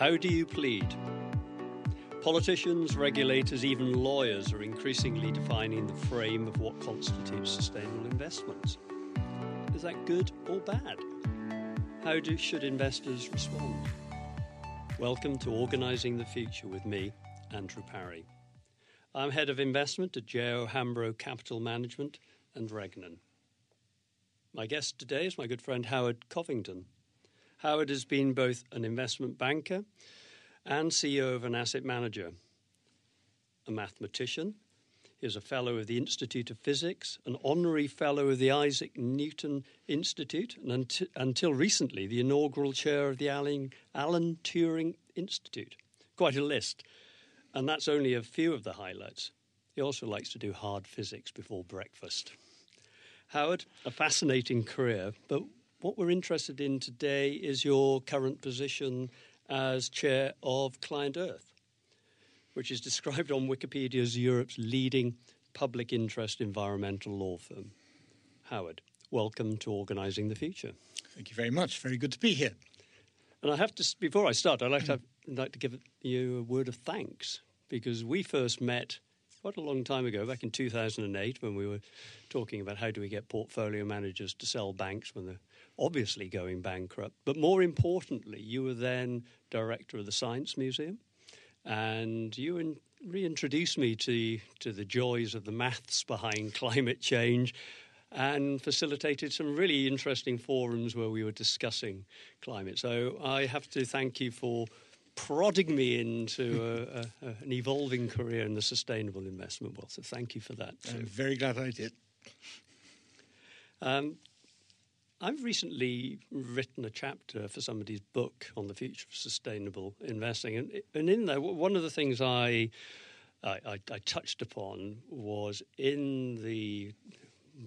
How do you plead? Politicians, regulators, even lawyers are increasingly defining the frame of what constitutes sustainable investments. Is that good or bad? How do, should investors respond? Welcome to Organising the Future with me, Andrew Parry. I'm Head of Investment at J.O. Hambro Capital Management and Regnan. My guest today is my good friend Howard Covington. Howard has been both an investment banker and CEO of an asset manager, a mathematician. He is a fellow of the Institute of Physics, an honorary fellow of the Isaac Newton Institute, and until recently, the inaugural chair of the Alan, Alan Turing Institute. Quite a list. And that's only a few of the highlights. He also likes to do hard physics before breakfast. Howard, a fascinating career, but what we're interested in today is your current position as chair of Client Earth, which is described on Wikipedia as Europe's leading public interest environmental law firm. Howard, welcome to Organising the Future. Thank you very much. Very good to be here. And I have to, before I start, I'd like to, have, like to give you a word of thanks because we first met quite a long time ago, back in 2008, when we were talking about how do we get portfolio managers to sell banks when they're obviously going bankrupt. But more importantly, you were then director of the Science Museum, and you in, reintroduced me to, to the joys of the maths behind climate change and facilitated some really interesting forums where we were discussing climate. So I have to thank you for prodding me into a, a, an evolving career in the sustainable investment world. So thank you for that. I'm very glad I did. Um, I've recently written a chapter for somebody's book on the future of sustainable investing, and, and in there, one of the things I, I, I touched upon was in the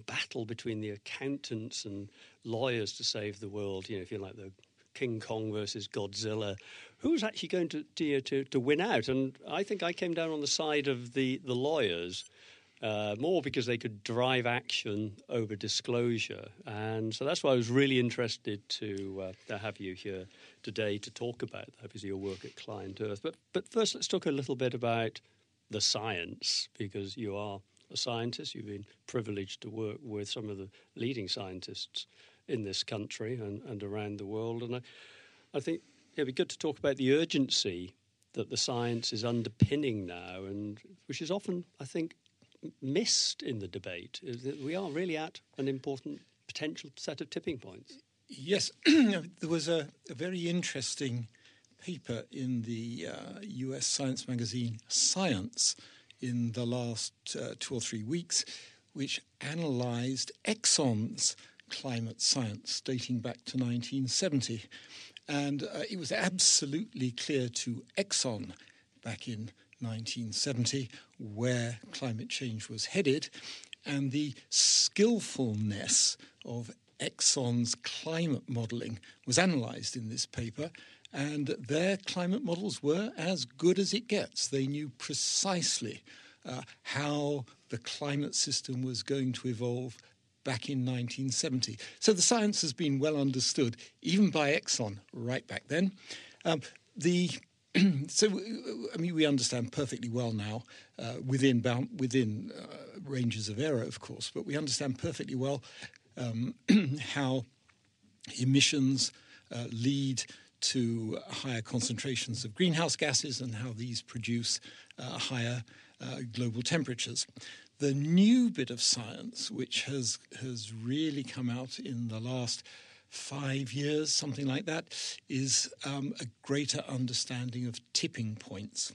battle between the accountants and lawyers to save the world. You know, if you like the King Kong versus Godzilla, who's actually going to, to to, to win out? And I think I came down on the side of the the lawyers uh, more because they could drive action over disclosure. And so that's why I was really interested to, uh, to have you here today to talk about because your work at Client Earth. But, but first, let's talk a little bit about the science, because you are a scientist. You've been privileged to work with some of the leading scientists in this country and, and around the world. And I, I think it'd be good to talk about the urgency that the science is underpinning now, and which is often, I think, missed in the debate we are really at an important potential set of tipping points. Yes, there was a, a, very interesting paper in the uh, US science magazine Science in the last uh, two or three weeks, which analyzed Exxon's climate science dating back to 1970. And uh, it was absolutely clear to Exxon back in 1970 where climate change was headed and the skillfulness of Exxon's climate modelling was analysed in this paper, and their climate models were as good as it gets. They knew precisely uh, how the climate system was going to evolve back in 1970. So the science has been well understood, even by Exxon, right back then. Um, the so, I mean, we understand perfectly well now uh, within bound, within uh, ranges of error, of course, but we understand perfectly well um, how emissions uh, lead to higher concentrations of greenhouse gases and how these produce uh, higher uh, global temperatures. The new bit of science, which has has really come out in the last five years, something like that, is um, a greater understanding of tipping points.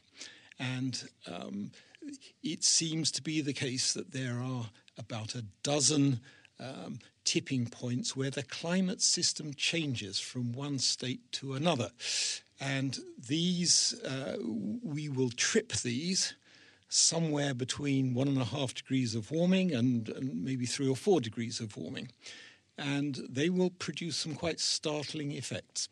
And um, it seems to be the case that there are about a dozen um, tipping points where the climate system changes from one state to another. And these, uh, we will trip these somewhere between one and a half degrees of warming and, and maybe three or four degrees of warming and they will produce some quite startling effects.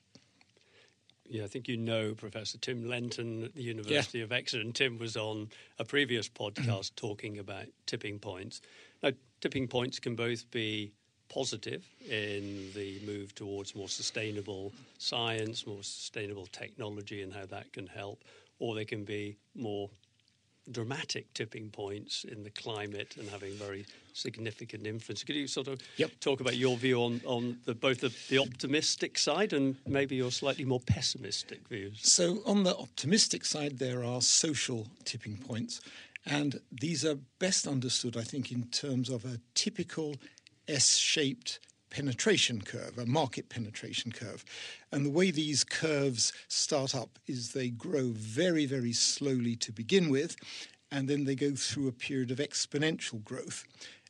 Yeah, I think you know Professor Tim Lenton at the University yeah. of Exeter, and Tim was on a previous podcast talking about tipping points. Now, tipping points can both be positive in the move towards more sustainable science, more sustainable technology, and how that can help, or they can be more dramatic tipping points in the climate and having very significant influence. Could you sort of yep. talk about your view on, on the, both the, the, optimistic side and maybe your slightly more pessimistic views? So, on the optimistic side, there are social tipping points, and these are best understood, I think, in terms of a typical S shaped penetration curve, a market penetration curve. And the way these curves start up is they grow very, very slowly to begin with, and then they go through a period of exponential growth.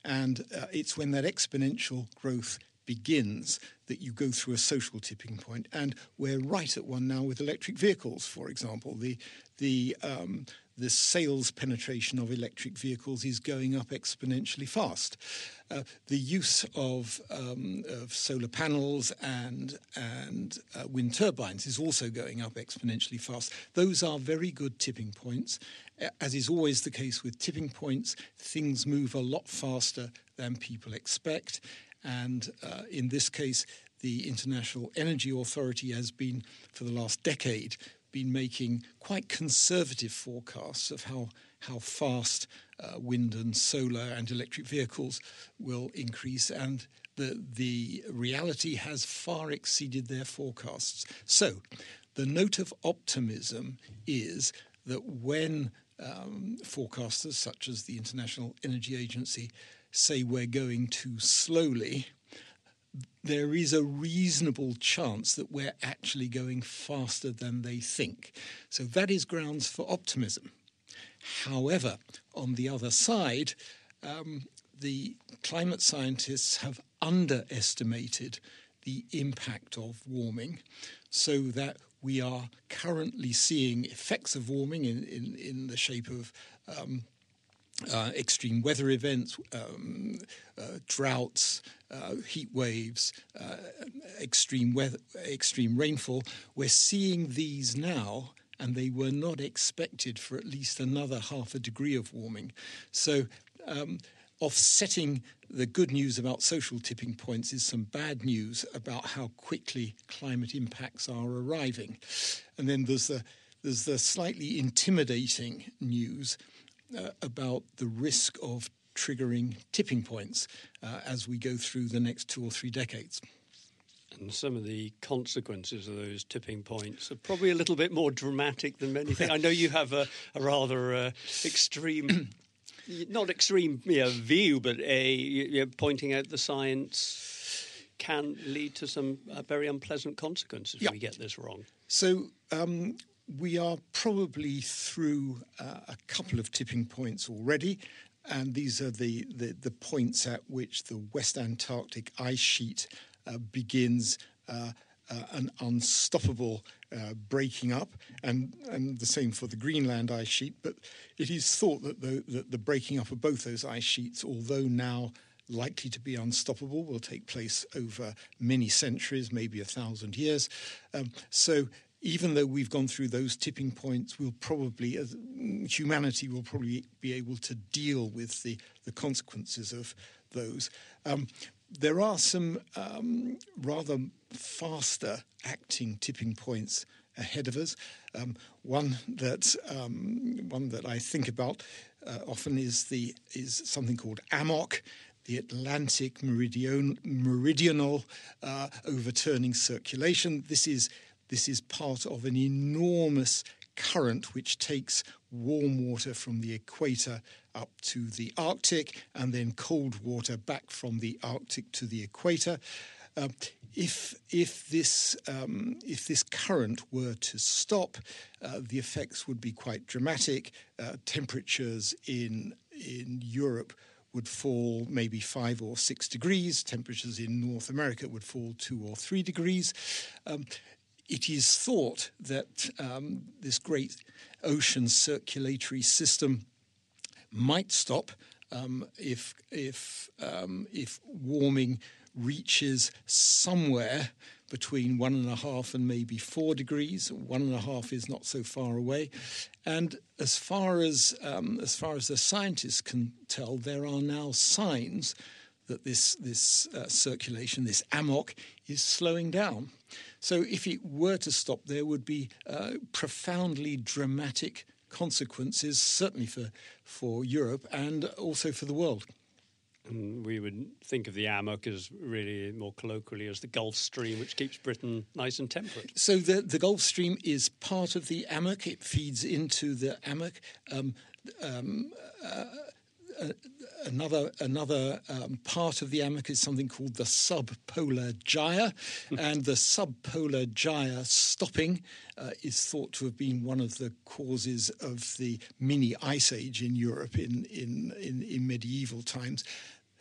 And uh, it's when that exponential growth begins that you go through a social tipping point. And we're right at one now with electric vehicles, for example. The, the, um, the sales penetration of electric vehicles is going up exponentially fast. Uh, the use of, um, of, solar panels and, and uh, wind turbines is also going up exponentially fast. Those are very good tipping points. As is always the case with tipping points, things move a lot faster than people expect. And uh, in this case, the International Energy Authority has been, for the last decade, been making quite conservative forecasts of how, how fast uh, wind and solar and electric vehicles will increase, and the, the reality has far exceeded their forecasts. So, the note of optimism is that when um, forecasters such as the International Energy Agency say we're going too slowly, there is a reasonable chance that we're actually going faster than they think. So that is grounds for optimism. However, on the other side, um, the climate scientists have underestimated the impact of warming so that we are currently seeing effects of warming in, in, in the shape of um, uh, extreme weather events, um, uh, droughts, uh, heat waves, uh, extreme weather, extreme rainfall. We're seeing these now, and they were not expected for at least another half a degree of warming. So. Um, offsetting the good news about social tipping points is some bad news about how quickly climate impacts are arriving. And then there's the, there's the slightly intimidating news uh, about the risk of triggering tipping points uh, as we go through the next two or three decades. And some of the consequences of those tipping points are probably a little bit more dramatic than many think. I know you have a, a rather uh, extreme, not extreme know, view, but a you know, pointing out the science can lead to some uh, very unpleasant consequences if we get this wrong. So, um, we are probably through uh, a couple of tipping points already, and these are the, the, the points at which the West Antarctic ice sheet uh, begins uh, uh an unstoppable uh, breaking up, and, and the same for the Greenland ice sheet. But it is thought that the, that the breaking up of both those ice sheets, although now likely to be unstoppable, will take place over many centuries, maybe a thousand years. Um, so even though we've gone through those tipping points, we'll probably, as humanity will probably be able to deal with the, the consequences of those. Um, there are some um, rather faster acting tipping points ahead of us. Um, one that um, one that I think about uh, often is the is something called AMOC, the Atlantic Meridional uh, Overturning Circulation. This is this is part of an enormous current which takes warm water from the equator up to the Arctic and then cold water back from the Arctic to the equator. Uh, if if this um, if this current were to stop, uh, the effects would be quite dramatic. Uh, temperatures in in Europe would fall maybe five or six degrees. Temperatures in North America would fall two or three degrees. Um, it is thought that um, this great ocean circulatory system might stop um, if if um, if warming reaches somewhere between one and a half and maybe four degrees. One and a half is not so far away, and as far as um, as far as the scientists can tell, there are now signs that this this uh, circulation, this AMOC, is slowing down. So if it were to stop, there would be uh, profoundly dramatic consequences, certainly for for Europe and also for the world. And we would think of the AMOC as really more colloquially as the Gulf Stream, which keeps Britain nice and temperate. So the, the Gulf Stream is part of the AMOC. It feeds into the AMOC. Um, um, uh, uh, another another um, part of the AMOC is something called the subpolar gyre, and the subpolar gyre stopping uh, is thought to have been one of the causes of the mini ice age in Europe in in, in, in medieval times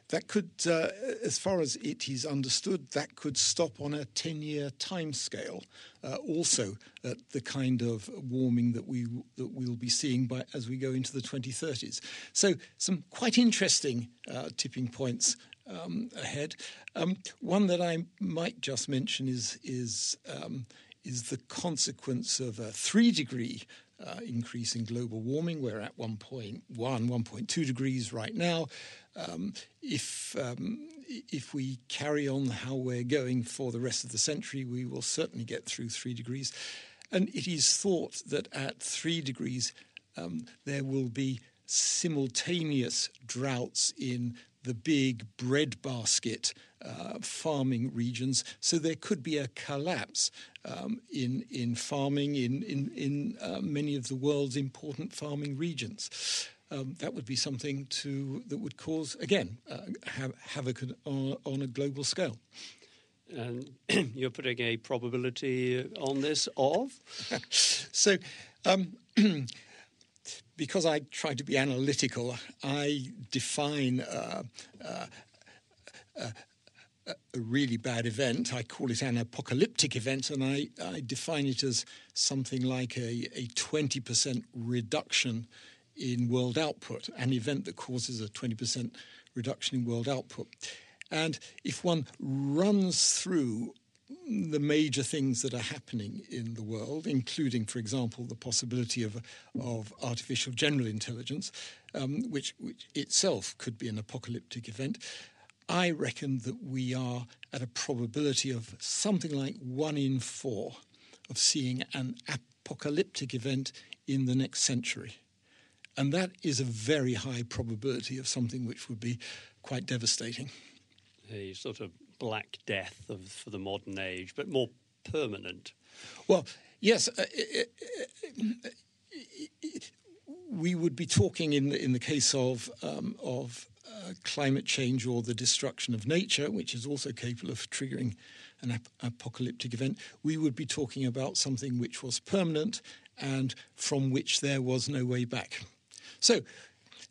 that could, uh, as far as it is understood, that could stop on a 10 year timescale, uh, also at the kind of warming that, we, that we'll be seeing by, as we go into the 2030s. So, some quite interesting uh, tipping points um, ahead. Um, one that I might just mention is, is, um, is the consequence of a three degree uh, increase in global warming. We're at 1.1, 1.2 degrees right now. Um, if um, if we carry on how we're going for the rest of the century, we will certainly get through three degrees. And it is thought that at three degrees, um, there will be simultaneous droughts in the big breadbasket uh, farming regions. So there could be a collapse um, in in farming in in, in uh, many of the world's important farming regions um, that would be something to that would cause again uh, havoc on, on, a global scale. And you're putting a probability on this of so. Um, because I try to be analytical, I define uh, uh, uh, a really bad event. I call it an apocalyptic event, and I, I define it as something like a, a 20% reduction in world output, an event that causes a 20% reduction in world output. And if one runs through the major things that are happening in the world, including, for example, the possibility of, of artificial general intelligence, um, which, which itself could be an apocalyptic event, I reckon that we are at a probability of something like one in four of seeing an apocalyptic event in the next century. And that is a very high probability of something which would be quite devastating. A sort of black death of, for the modern age, but more permanent. Well, yes. Uh, we would be talking in the, in the case of um, of uh, climate change or the destruction of nature, which is also capable of triggering an ap- apocalyptic event. We would be talking about something which was permanent and from which there was no way back. So,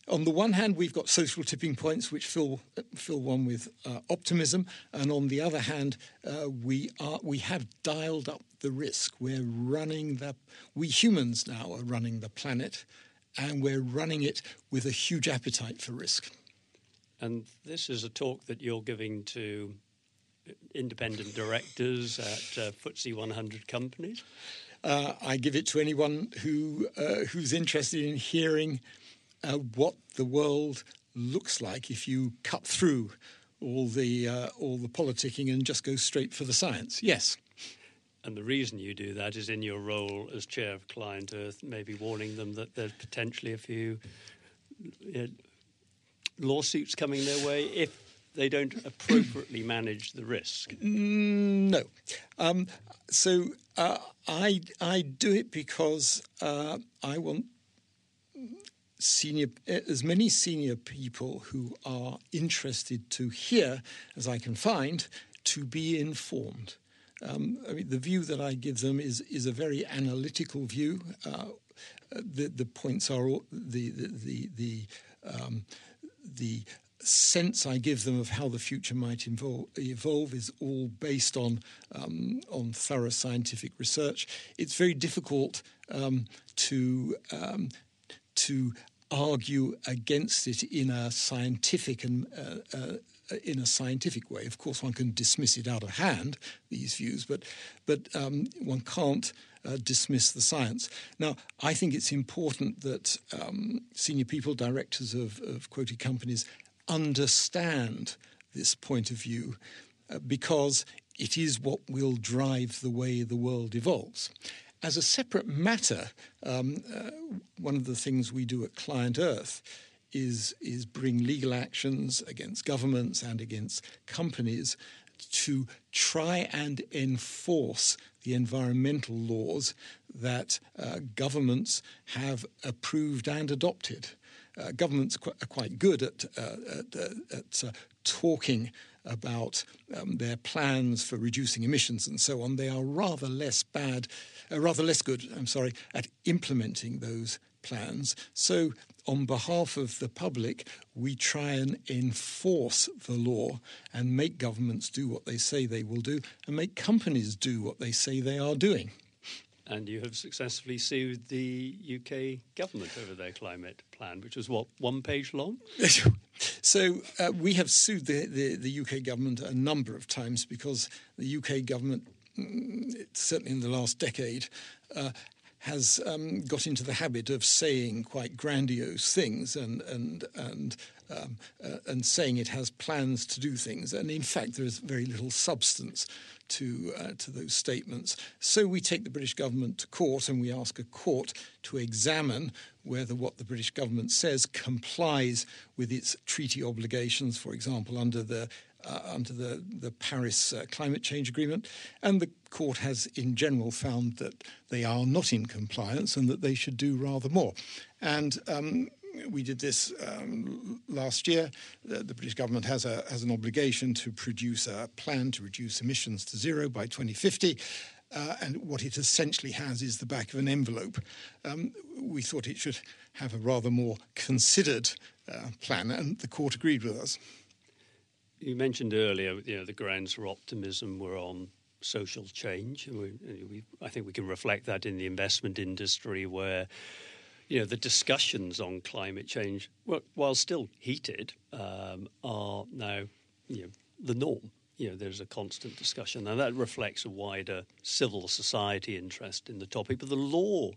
on the one hand, we've got social tipping points which fill fill one with uh, optimism, and on the other hand, uh, we are we have dialed up the risk. We're running the we humans now are running the planet, and we're running it with a huge appetite for risk. And this is a talk that you're giving to independent directors at uh, FTSE 100 companies. Uh, I give it to anyone who uh, who's interested in hearing uh, what the world looks like if you cut through all the uh, all the politicking and just go straight for the science. Yes. And the reason you do that is in your role as chair of Client Earth, maybe warning them that there's potentially a few uh, lawsuits coming their way if they don't appropriately manage the risk? Mm, no. Um, so uh, I I do it because uh, I want senior as many senior people who are interested to hear as I can find to be informed. Um, I mean, the view that I give them is is a very analytical view. Uh, the the points are all, the the the the, um, the sense I give them of how the future might evolve, evolve is all based on um, on thorough scientific research. It's very difficult um, to um, to argue against it in a scientific and uh, uh, in a scientific way. Of course, one can dismiss it out of hand these views, but but um, one can't. Uh, dismiss the science. Now, I think it's important that um, senior people, directors of, of quoted companies, understand this point of view uh, because it is what will drive the way the world evolves. As a separate matter, um, uh, one of the things we do at Client Earth is, is bring legal actions against governments and against companies to try and enforce the environmental laws that uh, governments have approved and adopted. Uh, governments are quite good at, uh, at, uh, at uh, talking about um, their plans for reducing emissions and so on. They are rather less bad, uh, rather less good, I'm sorry, at implementing those plans. So on behalf of the public, we try and enforce the law and make governments do what they say they will do and make companies do what they say they are doing. And you have successfully sued the UK government over their climate plan, which was what, one page long? so uh, we have sued the, the, the, UK government a number of times because the UK government, certainly in the last decade, uh, has um, got into the habit of saying quite grandiose things and and and um, uh, and saying it has plans to do things, and in fact there is very little substance to uh, to those statements. So we take the British government to court, and we ask a court to examine whether what the British government says complies with its treaty obligations, for example, under the uh, under the, the Paris uh, Climate Change Agreement. And the court has, in general, found that they are not in compliance and that they should do rather more. And um, we did this um, last year. The, the, British government has, a, has an obligation to produce a plan to reduce emissions to zero by 2050. Uh, and what it essentially has is the back of an envelope. Um, we thought it should have a rather more considered uh, plan, and the court agreed with us. You mentioned earlier, you know, the grounds for optimism were on social change. We, we, I think we can reflect that in the investment industry, where you know the discussions on climate change, while still heated, um, are now you know the norm. You know, there's a constant discussion, and that reflects a wider civil society interest in the topic. But the law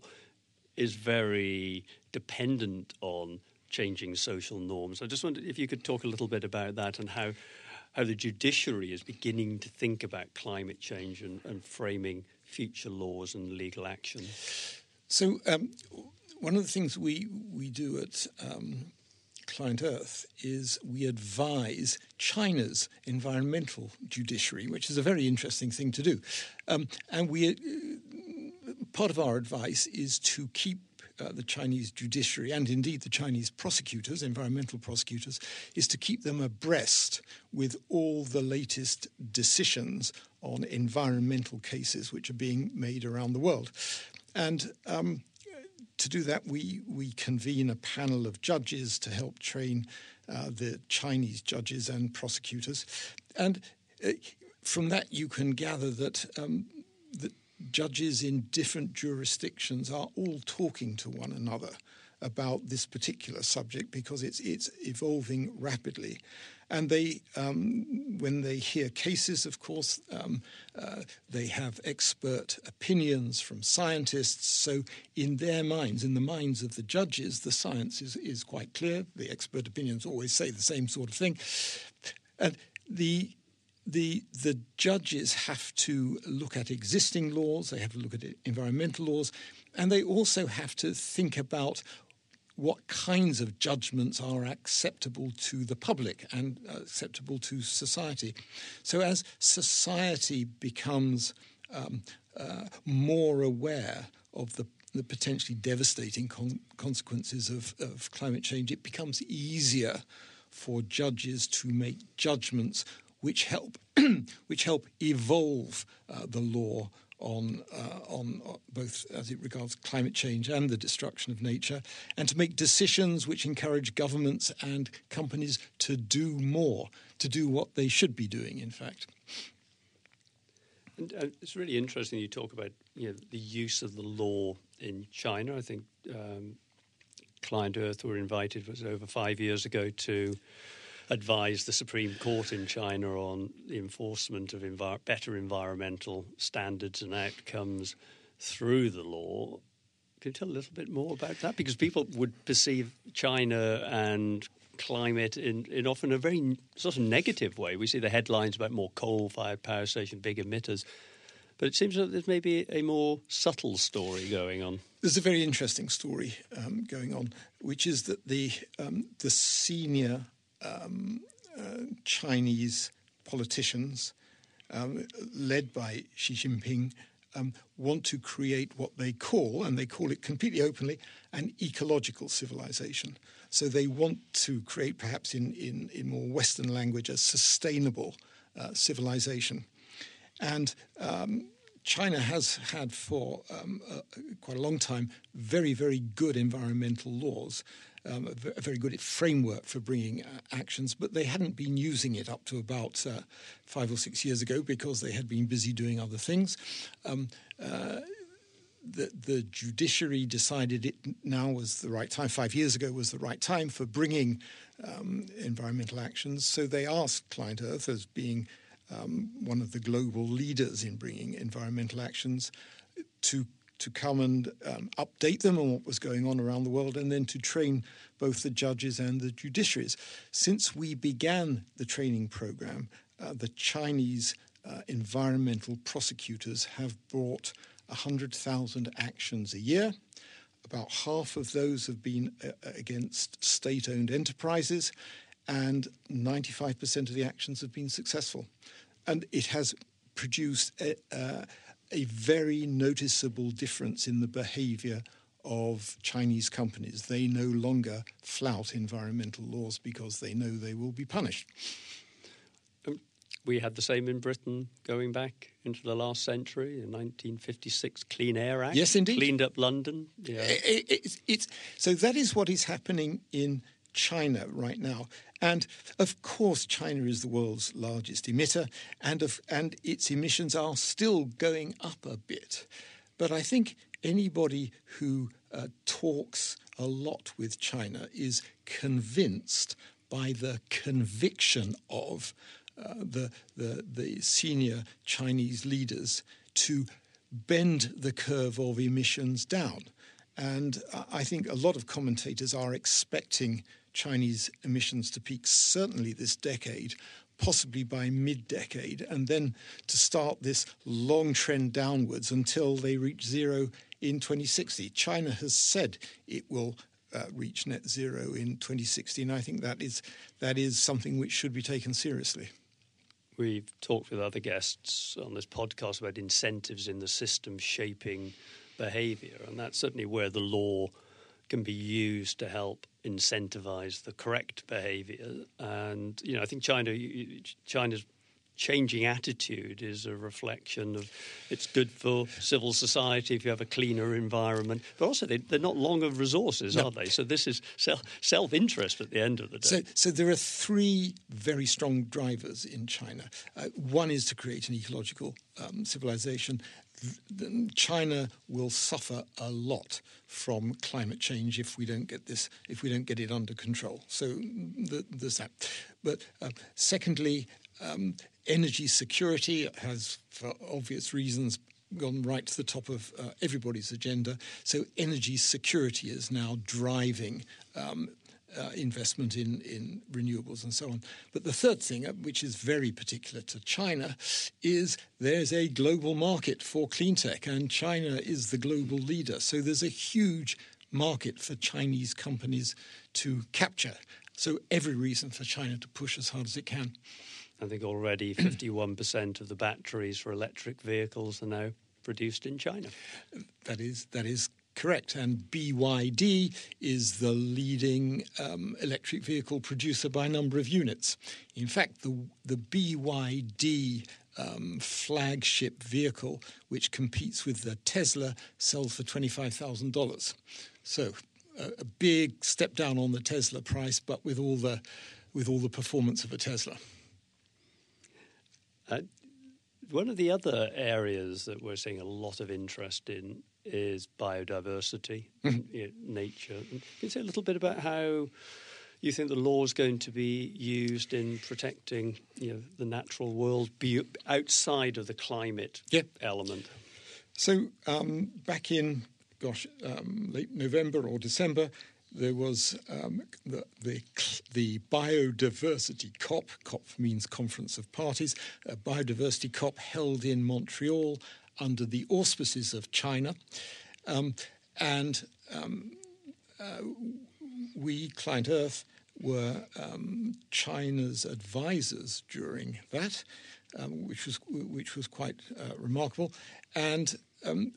is very dependent on changing social norms. I just wondered if you could talk a little bit about that and how how the judiciary is beginning to think about climate change and, and framing future laws and legal action. So, um, one of the things we we do at um, Client Earth is we advise China's environmental judiciary, which is a very interesting thing to do, um, and we. Uh, part of our advice is to keep uh, the Chinese judiciary and indeed the Chinese prosecutors, environmental prosecutors, is to keep them abreast with all the latest decisions on environmental cases which are being made around the world. And um, to do that, we, we convene a panel of judges to help train uh, the Chinese judges and prosecutors. And uh, from that, you can gather that, um, that judges in different jurisdictions are all talking to one another about this particular subject because it's it's evolving rapidly. And they, um, when they hear cases, of course, um, uh, they have expert opinions from scientists. So, in their minds, in the minds of the judges, the science is, is quite clear. The expert opinions always say the same sort of thing. And the the the judges have to look at existing laws, they have to look at environmental laws, and they also have to think about what kinds of judgments are acceptable to the public and acceptable to society. So as society becomes um, uh, more aware of the the potentially devastating con- consequences of, of climate change, it becomes easier for judges to make judgments which help which help evolve uh, the law on uh, on uh, both as it regards climate change and the destruction of nature, and to make decisions which encourage governments and companies to do more, to do what they should be doing. In fact. And, uh, it's really interesting you talk about you know, the use of the law in China. I think um, Client Earth were invited was over five years ago to advised the Supreme Court in China on the enforcement of better environmental standards and outcomes through the law. Can you tell a little bit more about that? Because people would perceive China and climate in, in often a very sort of negative way. We see the headlines about more coal fired power station, big emitters. But it seems that there's maybe a more subtle story going on. There's a very interesting story um, going on, which is that the um, the senior um, uh, Chinese politicians, um, led by Xi Jinping, um, want to create what they call, and they call it completely openly, an ecological civilization. So they want to create, perhaps in, in, in more Western language, a sustainable uh, civilization. And um, China has had for um, uh, quite a long time very, very good environmental laws, um, a, very good framework for bringing uh, actions, but they hadn't been using it up to about uh, five or six years ago because they had been busy doing other things. Um, uh, the, the judiciary decided it now was the right time, five years ago was the right time for bringing um, environmental actions. So they asked Client Earth, as being um, one of the global leaders in bringing environmental actions, to to come and um, update them on what was going on around the world, and then to train both the judges and the judiciaries. Since we began the training program, uh, the Chinese uh, environmental prosecutors have brought 100,000 actions a year. About half of those have been uh, against state owned enterprises, and 95% of the actions have been successful. And it has produced a, uh, a very noticeable difference in the behavior of Chinese companies. They no longer flout environmental laws because they know they will be punished um, we had the same in Britain going back into the last century, the 1956 Clean Air Act. Yes, indeed. Cleaned up London. Yeah. It, it, it's, so that is what is happening in China right now. And of course, China is the world's largest emitter, and, of, and its emissions are still going up a bit. But I think anybody who uh, talks a lot with China is convinced by the conviction of uh, the, the, the senior Chinese leaders to bend the curve of emissions down. And I think a lot of commentators are expecting Chinese emissions to peak certainly this decade, possibly by mid decade, and then to start this long trend downwards until they reach zero in 2060. China has said it will uh, reach net zero in 2060, and I think that is, that is something which should be taken seriously. We've talked with other guests on this podcast about incentives in the system shaping behaviour, and that's certainly where the law can be used to help incentivize the correct behaviour. And you know, I think China, China's changing attitude is a reflection of it's good for civil society if you have a cleaner environment. But also, they, are not long of resources, no. are they? So this is self interest at the end of the day. So, so there are three very strong drivers in China. Uh, one is to create an ecological um, civilization. China will suffer a lot from climate change if we don't get this, if we don't get it under control. So the, there's that. But uh, secondly, um, energy security has, for obvious reasons, gone right to the top of uh, everybody's agenda. So energy security is now driving um, uh, investment in, in renewables and so on. But the third thing, uh, which is very particular to China, is there's a global market for clean tech, and China is the global leader. So there's a huge market for Chinese companies to capture. So every reason for China to push as hard as it can. I think already 51% of the batteries for electric vehicles are now produced in China. That is that is correct. And BYD is the leading um, electric vehicle producer by number of units. In fact, the the BYD um, flagship vehicle, which competes with the Tesla, sells for twenty five thousand dollars. So a, a big step down on the Tesla price, but with all the with all the performance of a Tesla. Uh, one of the other areas that we're seeing a lot of interest in is biodiversity, mm-hmm. nature. Can you say a little bit about how you think the law is going to be used in protecting you know, the natural world outside of the climate yep. element? So, um, back in gosh, um, late November or December, there was um, the, the, the biodiversity COP. COP means Conference of Parties. A biodiversity COP held in Montreal under the auspices of China, um, and um, uh, we, Client Earth, were um, China's advisors during that, um, which was which was quite uh, remarkable, and um,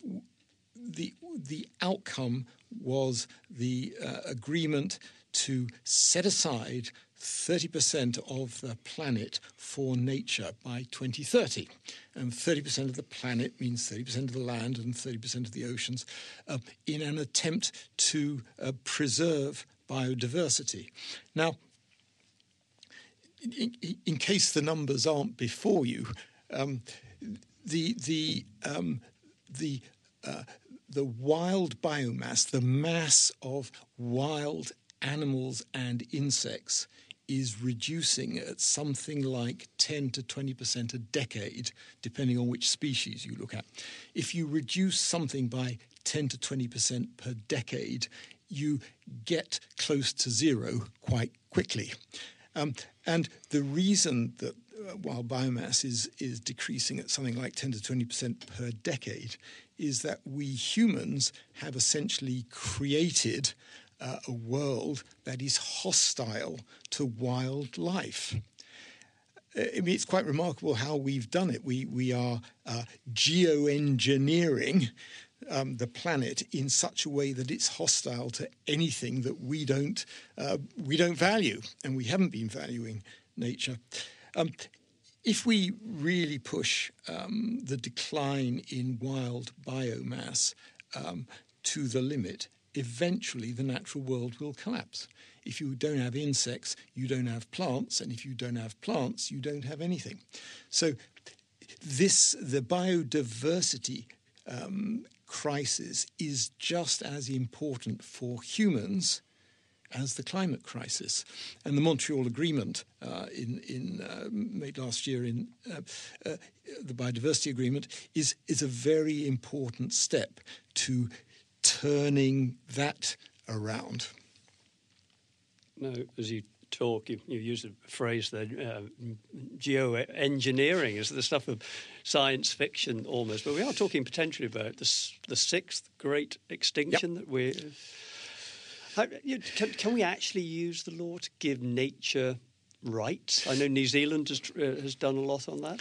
the the outcome was the uh, agreement to set aside 30% of the planet for nature by 2030. And 30% of the planet means 30% of the land and 30% of the oceans uh, in an attempt to uh, preserve biodiversity. Now, in, in, case the numbers aren't before you, um, the the um, the uh, the wild biomass, the mass of wild animals and insects, is reducing at something like 10 to 20% a decade, depending on which species you look at. If you reduce something by 10 to 20% per decade, you get close to zero quite quickly. Um, and the reason that uh, while biomass is, is decreasing at something like 10 to 20% per decade is that we humans have essentially created uh, a world that is hostile to wildlife. Uh, I mean, it's quite remarkable how we've done it. We, we are uh, geoengineering um, the planet in such a way that it's hostile to anything that we don't uh, we don't value, and we haven't been valuing nature. Um, if we really push um, the decline in wild biomass um, to the limit, eventually the natural world will collapse. If you don't have insects, you don't have plants, and if you don't have plants, you don't have anything. So, this the biodiversity um, crisis is just as important for humans as the climate crisis. And the Montreal Agreement uh, in, in uh, made last year in uh, uh, the biodiversity agreement is, is a very important step to turning that around. Now, as you talk, you, you use a phrase there, uh, geoengineering is the stuff of science fiction almost, but we are talking potentially about the, the sixth great extinction yep. that we're how, you can, can, we actually use the law to give nature rights? I know New Zealand has, uh, has done a lot on that.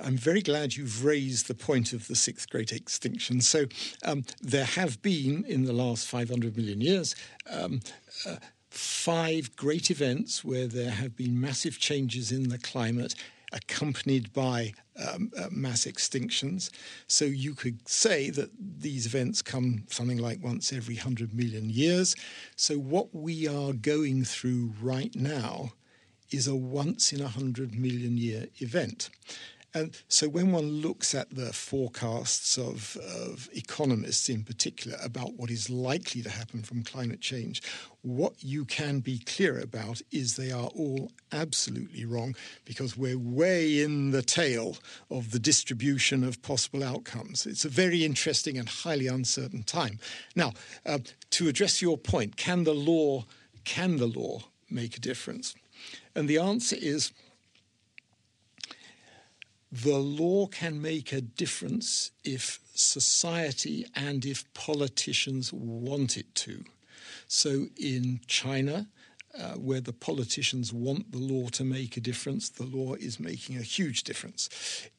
I'm very glad you've raised the point of the sixth great extinction. So, um, there have been, in the last 500 million years, um, uh, five great events where there have been massive changes in the climate accompanied by um, uh, mass extinctions. So you could say that these events come something like once every 100 million years. So what we are going through right now is a once in a 100 million year event. And so when one looks at the forecasts of, of, economists in particular about what is likely to happen from climate change, what you can be clear about is they are all absolutely wrong because we're way in the tail of the distribution of possible outcomes. It's a very interesting and highly uncertain time. Now, uh, to address your point, can the law can the law make a difference? And the answer is the law can make a difference if society and if politicians want it to. So in China, uh, where the politicians want the law to make a difference, the law is making a huge difference.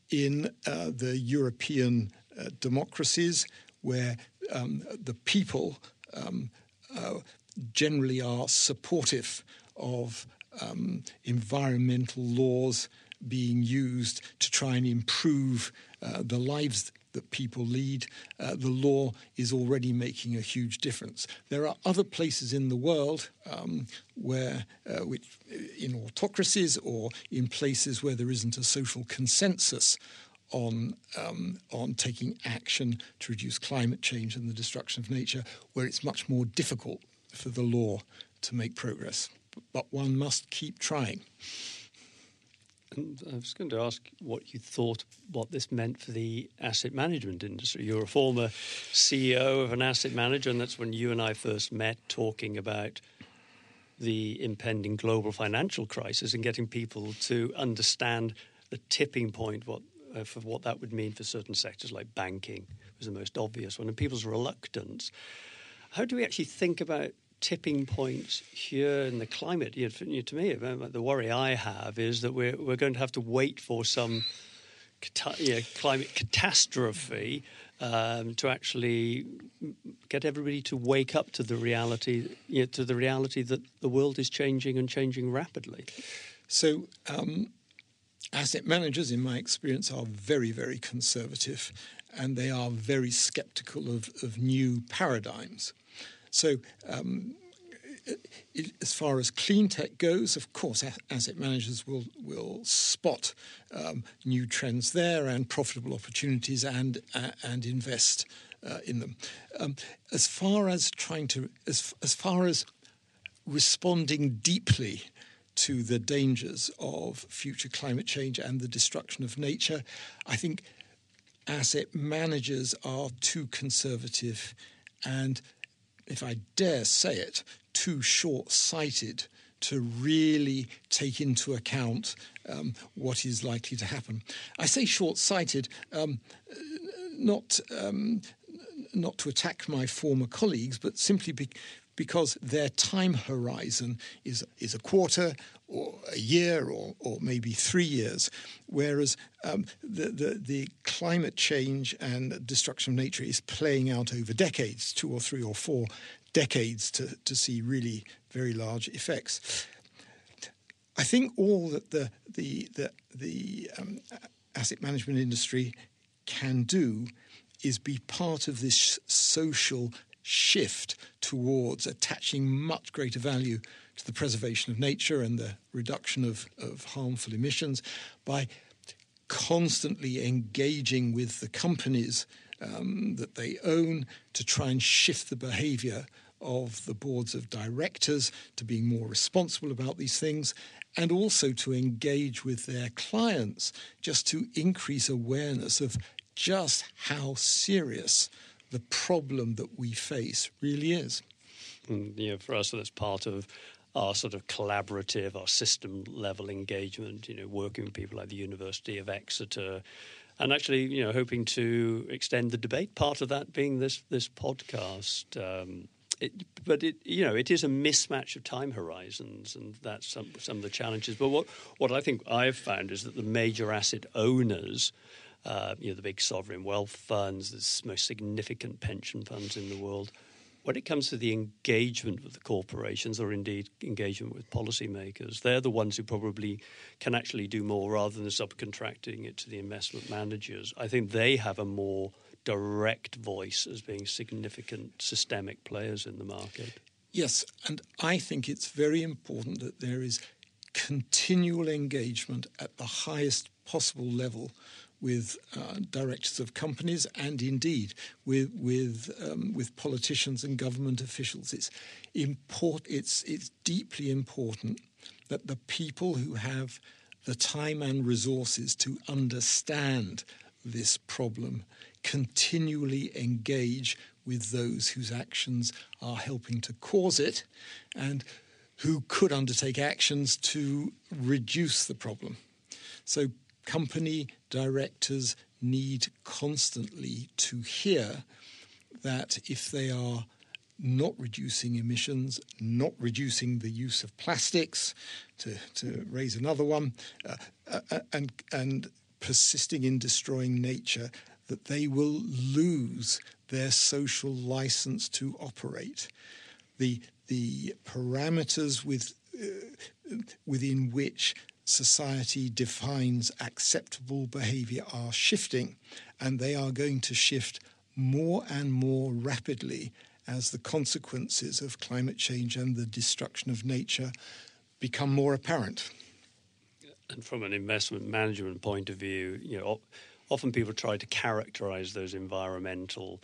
In uh, the European uh, democracies, where um, the people um, uh, generally are supportive of um, environmental laws being used to try and improve uh, the lives that people lead, uh, the law is already making a huge difference. There are other places in the world um, where, uh, which, in autocracies or in places where there isn't a social consensus on um, on taking action to reduce climate change and the destruction of nature, where it's much more difficult for the law to make progress. But one must keep trying. And I was going to ask what you thought what this meant for the asset management industry. You're a former CEO of an asset manager, and that's when you and I first met talking about the impending global financial crisis and getting people to understand the tipping point what, uh, for what that would mean for certain sectors like banking was the most obvious one, and people's reluctance. How do we actually think about tipping points here in the climate. You know, to me, the worry I have is that we're, we're going to have to wait for some climate catastrophe um, to actually get everybody to wake up to the reality, you know, to the reality that the world is changing and changing rapidly. So. Um, asset managers, in my experience, are very, very conservative and they are very skeptical of, of new paradigms. So, um, as far as clean tech goes, of course, asset managers will will spot um, new trends there and profitable opportunities and uh, and invest uh, in them. Um, as far as trying to as as far as responding deeply to the dangers of future climate change and the destruction of nature, I think asset managers are too conservative and if I dare say it, too short sighted to really take into account um, what is likely to happen. I say short sighted, um, not. Um, not to attack my former colleagues, but simply be, because their time horizon is is a quarter or a year or, or maybe three years, whereas um, the, the, the climate change and destruction of nature is playing out over decades, two or three or four decades to, to see really very large effects. I think all that the the the, the um, asset management industry can do is be part of this social shift towards attaching much greater value to the preservation of nature and the reduction of, of harmful emissions by constantly engaging with the companies um, that they own to try and shift the behavior of the boards of directors to being more responsible about these things and also to engage with their clients just to increase awareness of just how serious the problem that we face really is. And, you know, for us, that's part of our sort of collaborative, our system level engagement, you know, working with people like the University of Exeter and actually, you know, hoping to extend the debate. Part of that being this this podcast. Um, it, but it, you know, it is a mismatch of time horizons, and that's some some of the challenges. But what what I think I've found is that the major asset owners uh, you know, the big sovereign wealth funds, the most significant pension funds in the world. When it comes to the engagement with the corporations or indeed engagement with policymakers, they're the ones who probably can actually do more rather than subcontracting it to the investment managers. I think they have a more direct voice as being significant systemic players in the market. Yes, and I think it's very important that there is continual engagement at the highest possible level with uh, directors of companies and indeed with with um, with politicians and government officials. It's import. It's it's deeply important that the people who have the time and resources to understand this problem continually engage with those whose actions are helping to cause it and who could undertake actions to reduce the problem. So company directors need constantly to hear that if they are not reducing emissions, not reducing the use of plastics, to, to raise another one, uh, uh, and, and persisting in destroying nature, that they will lose their social license to operate. The, the parameters with, uh, within which society defines acceptable behavior are shifting, and they are going to shift more and more rapidly as the consequences of climate change and the destruction of nature become more apparent. And from an investment management point of view, you know, often people try to characterize those environmental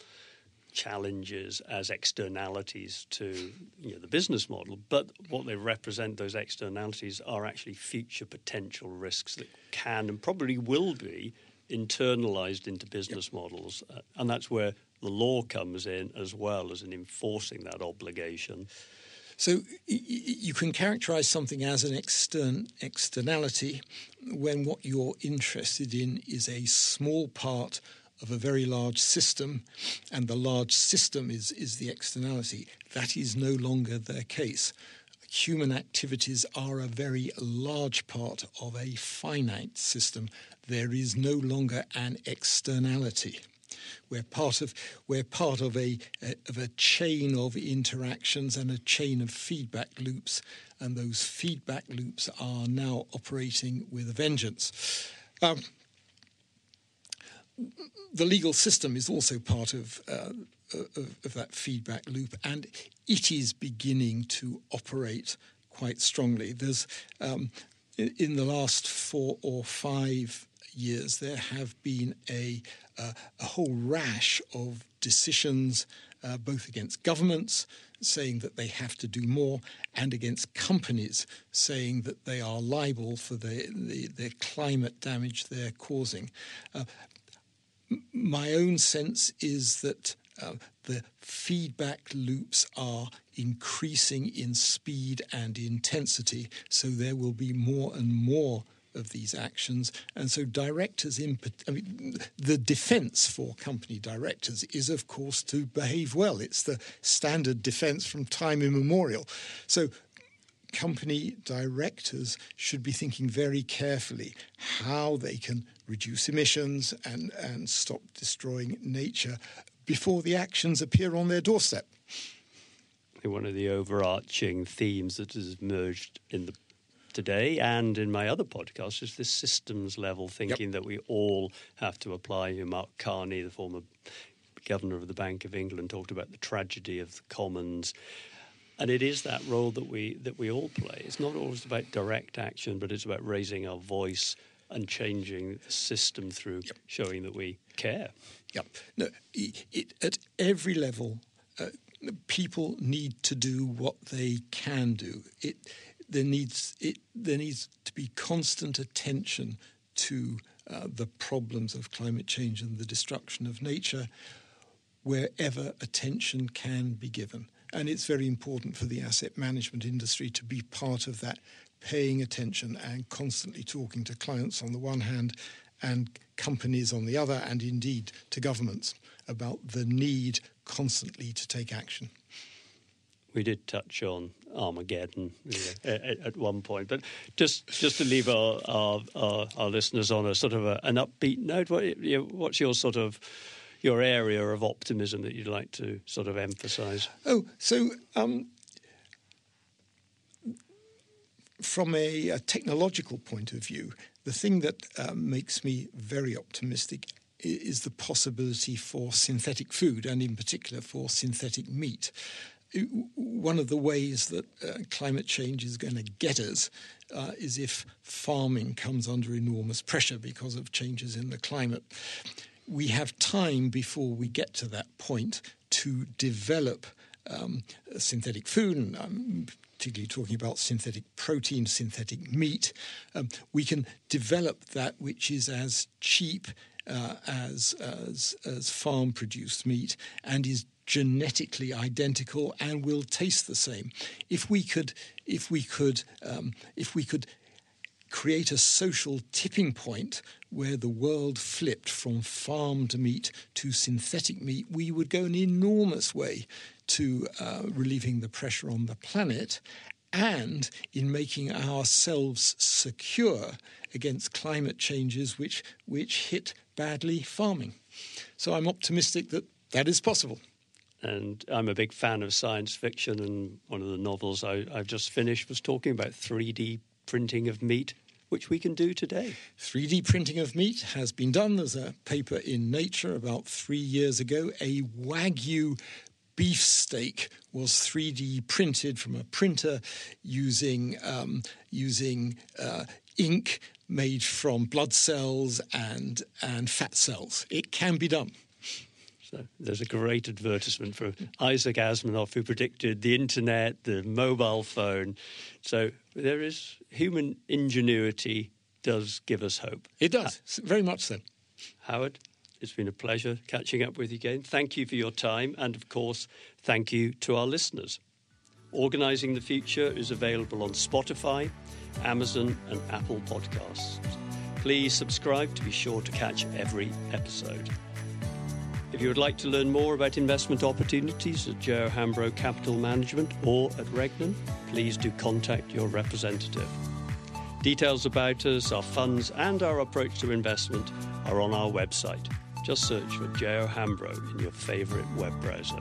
challenges as externalities to you know, the business model, but what they represent, those externalities, are actually future potential risks that can and probably will be internalized into business yep. models. Uh, and that's where the law comes in as well as in enforcing that obligation. So you can characterize something as an extern externality when what you're interested in is a small part of a very large system, and the large system is, is the externality. That is no longer the case. Human activities are a very large part of a finite system. There is no longer an externality. We're part of we're part of a, a, of a chain of interactions and a chain of feedback loops, and those feedback loops are now operating with a vengeance. Um, the legal system is also part of, uh, of, of that feedback loop, and it is beginning to operate quite strongly. There's um, in the last four or five years, there have been a, uh, a whole rash of decisions, uh, both against governments saying that they have to do more, and against companies saying that they are liable for the, the, the climate damage they're causing. Uh, my own sense is that uh, the feedback loops are increasing in speed and intensity, so there will be more and more of these actions. And so, directors, in I mean, the defense for company directors is, of course, to behave well. It's the standard defense from time immemorial. So, company directors should be thinking very carefully how they can reduce emissions and, and stop destroying nature before the actions appear on their doorstep. One of the overarching themes that has emerged in the today and in my other podcast is this systems level thinking yep. that we all have to apply. Mark Carney, the former governor of the Bank of England, talked about the tragedy of the commons and it is that role that we that we all play. It's not always about direct action, but it's about raising our voice and changing the system through yep. showing that we care. Yep. No, it, it, at every level, uh, people need to do what they can do. It there needs it there needs to be constant attention to uh, the problems of climate change and the destruction of nature wherever attention can be given. And it's very important for the asset management industry to be part of that, paying attention and constantly talking to clients on the one hand and companies on the other, and indeed to governments about the need constantly to take action. We did touch on Armageddon uh, at, at, one point, but just just to leave our our, our, our listeners on a sort of a, an upbeat note, what, what's your sort of your area of optimism that you'd like to sort of emphasise? Oh, so um, from a, a, technological point of view, the thing that uh, makes me very optimistic is the possibility for synthetic food, and in particular for synthetic meat. One of the ways that uh, climate change is going to get us uh, is if farming comes under enormous pressure because of changes in the climate we have time before we get to that point to develop um, synthetic food, and I'm particularly talking about synthetic protein, synthetic meat. Um, we can develop that which is as cheap uh, as, as, as farm produced meat and is genetically identical and will taste the same. If we could, if we could, um, if we could create a social tipping point where the world flipped from farmed meat to synthetic meat, we would go an enormous way to uh, relieving the pressure on the planet and in making ourselves secure against climate changes which, which hit badly farming. So I'm optimistic that that is possible. And I'm a big fan of science fiction, and one of the novels I, have just finished was talking about 3D printing of meat which we can do today. 3D printing of meat has been done. There's a paper in Nature about three years ago. A Wagyu beefsteak was 3D printed from a printer using um, using uh, ink made from blood cells and and fat cells. It can be done. So there's a great advertisement for Isaac Asimov, who predicted the internet, the mobile phone. So there is human ingenuity does give us hope. It does, very much so. Howard, it's been a pleasure catching up with you again. Thank you for your time, and of course, thank you to our listeners. Organising the Future is available on Spotify, Amazon, and Apple Podcasts. Please subscribe to be sure to catch every episode. If you would like to learn more about investment opportunities at J.O. Hambro Capital Management or at Regnan, please do contact your representative. Details about us, our funds, and our approach to investment are on our website. Just search for J.O. Hambro in your favourite web browser.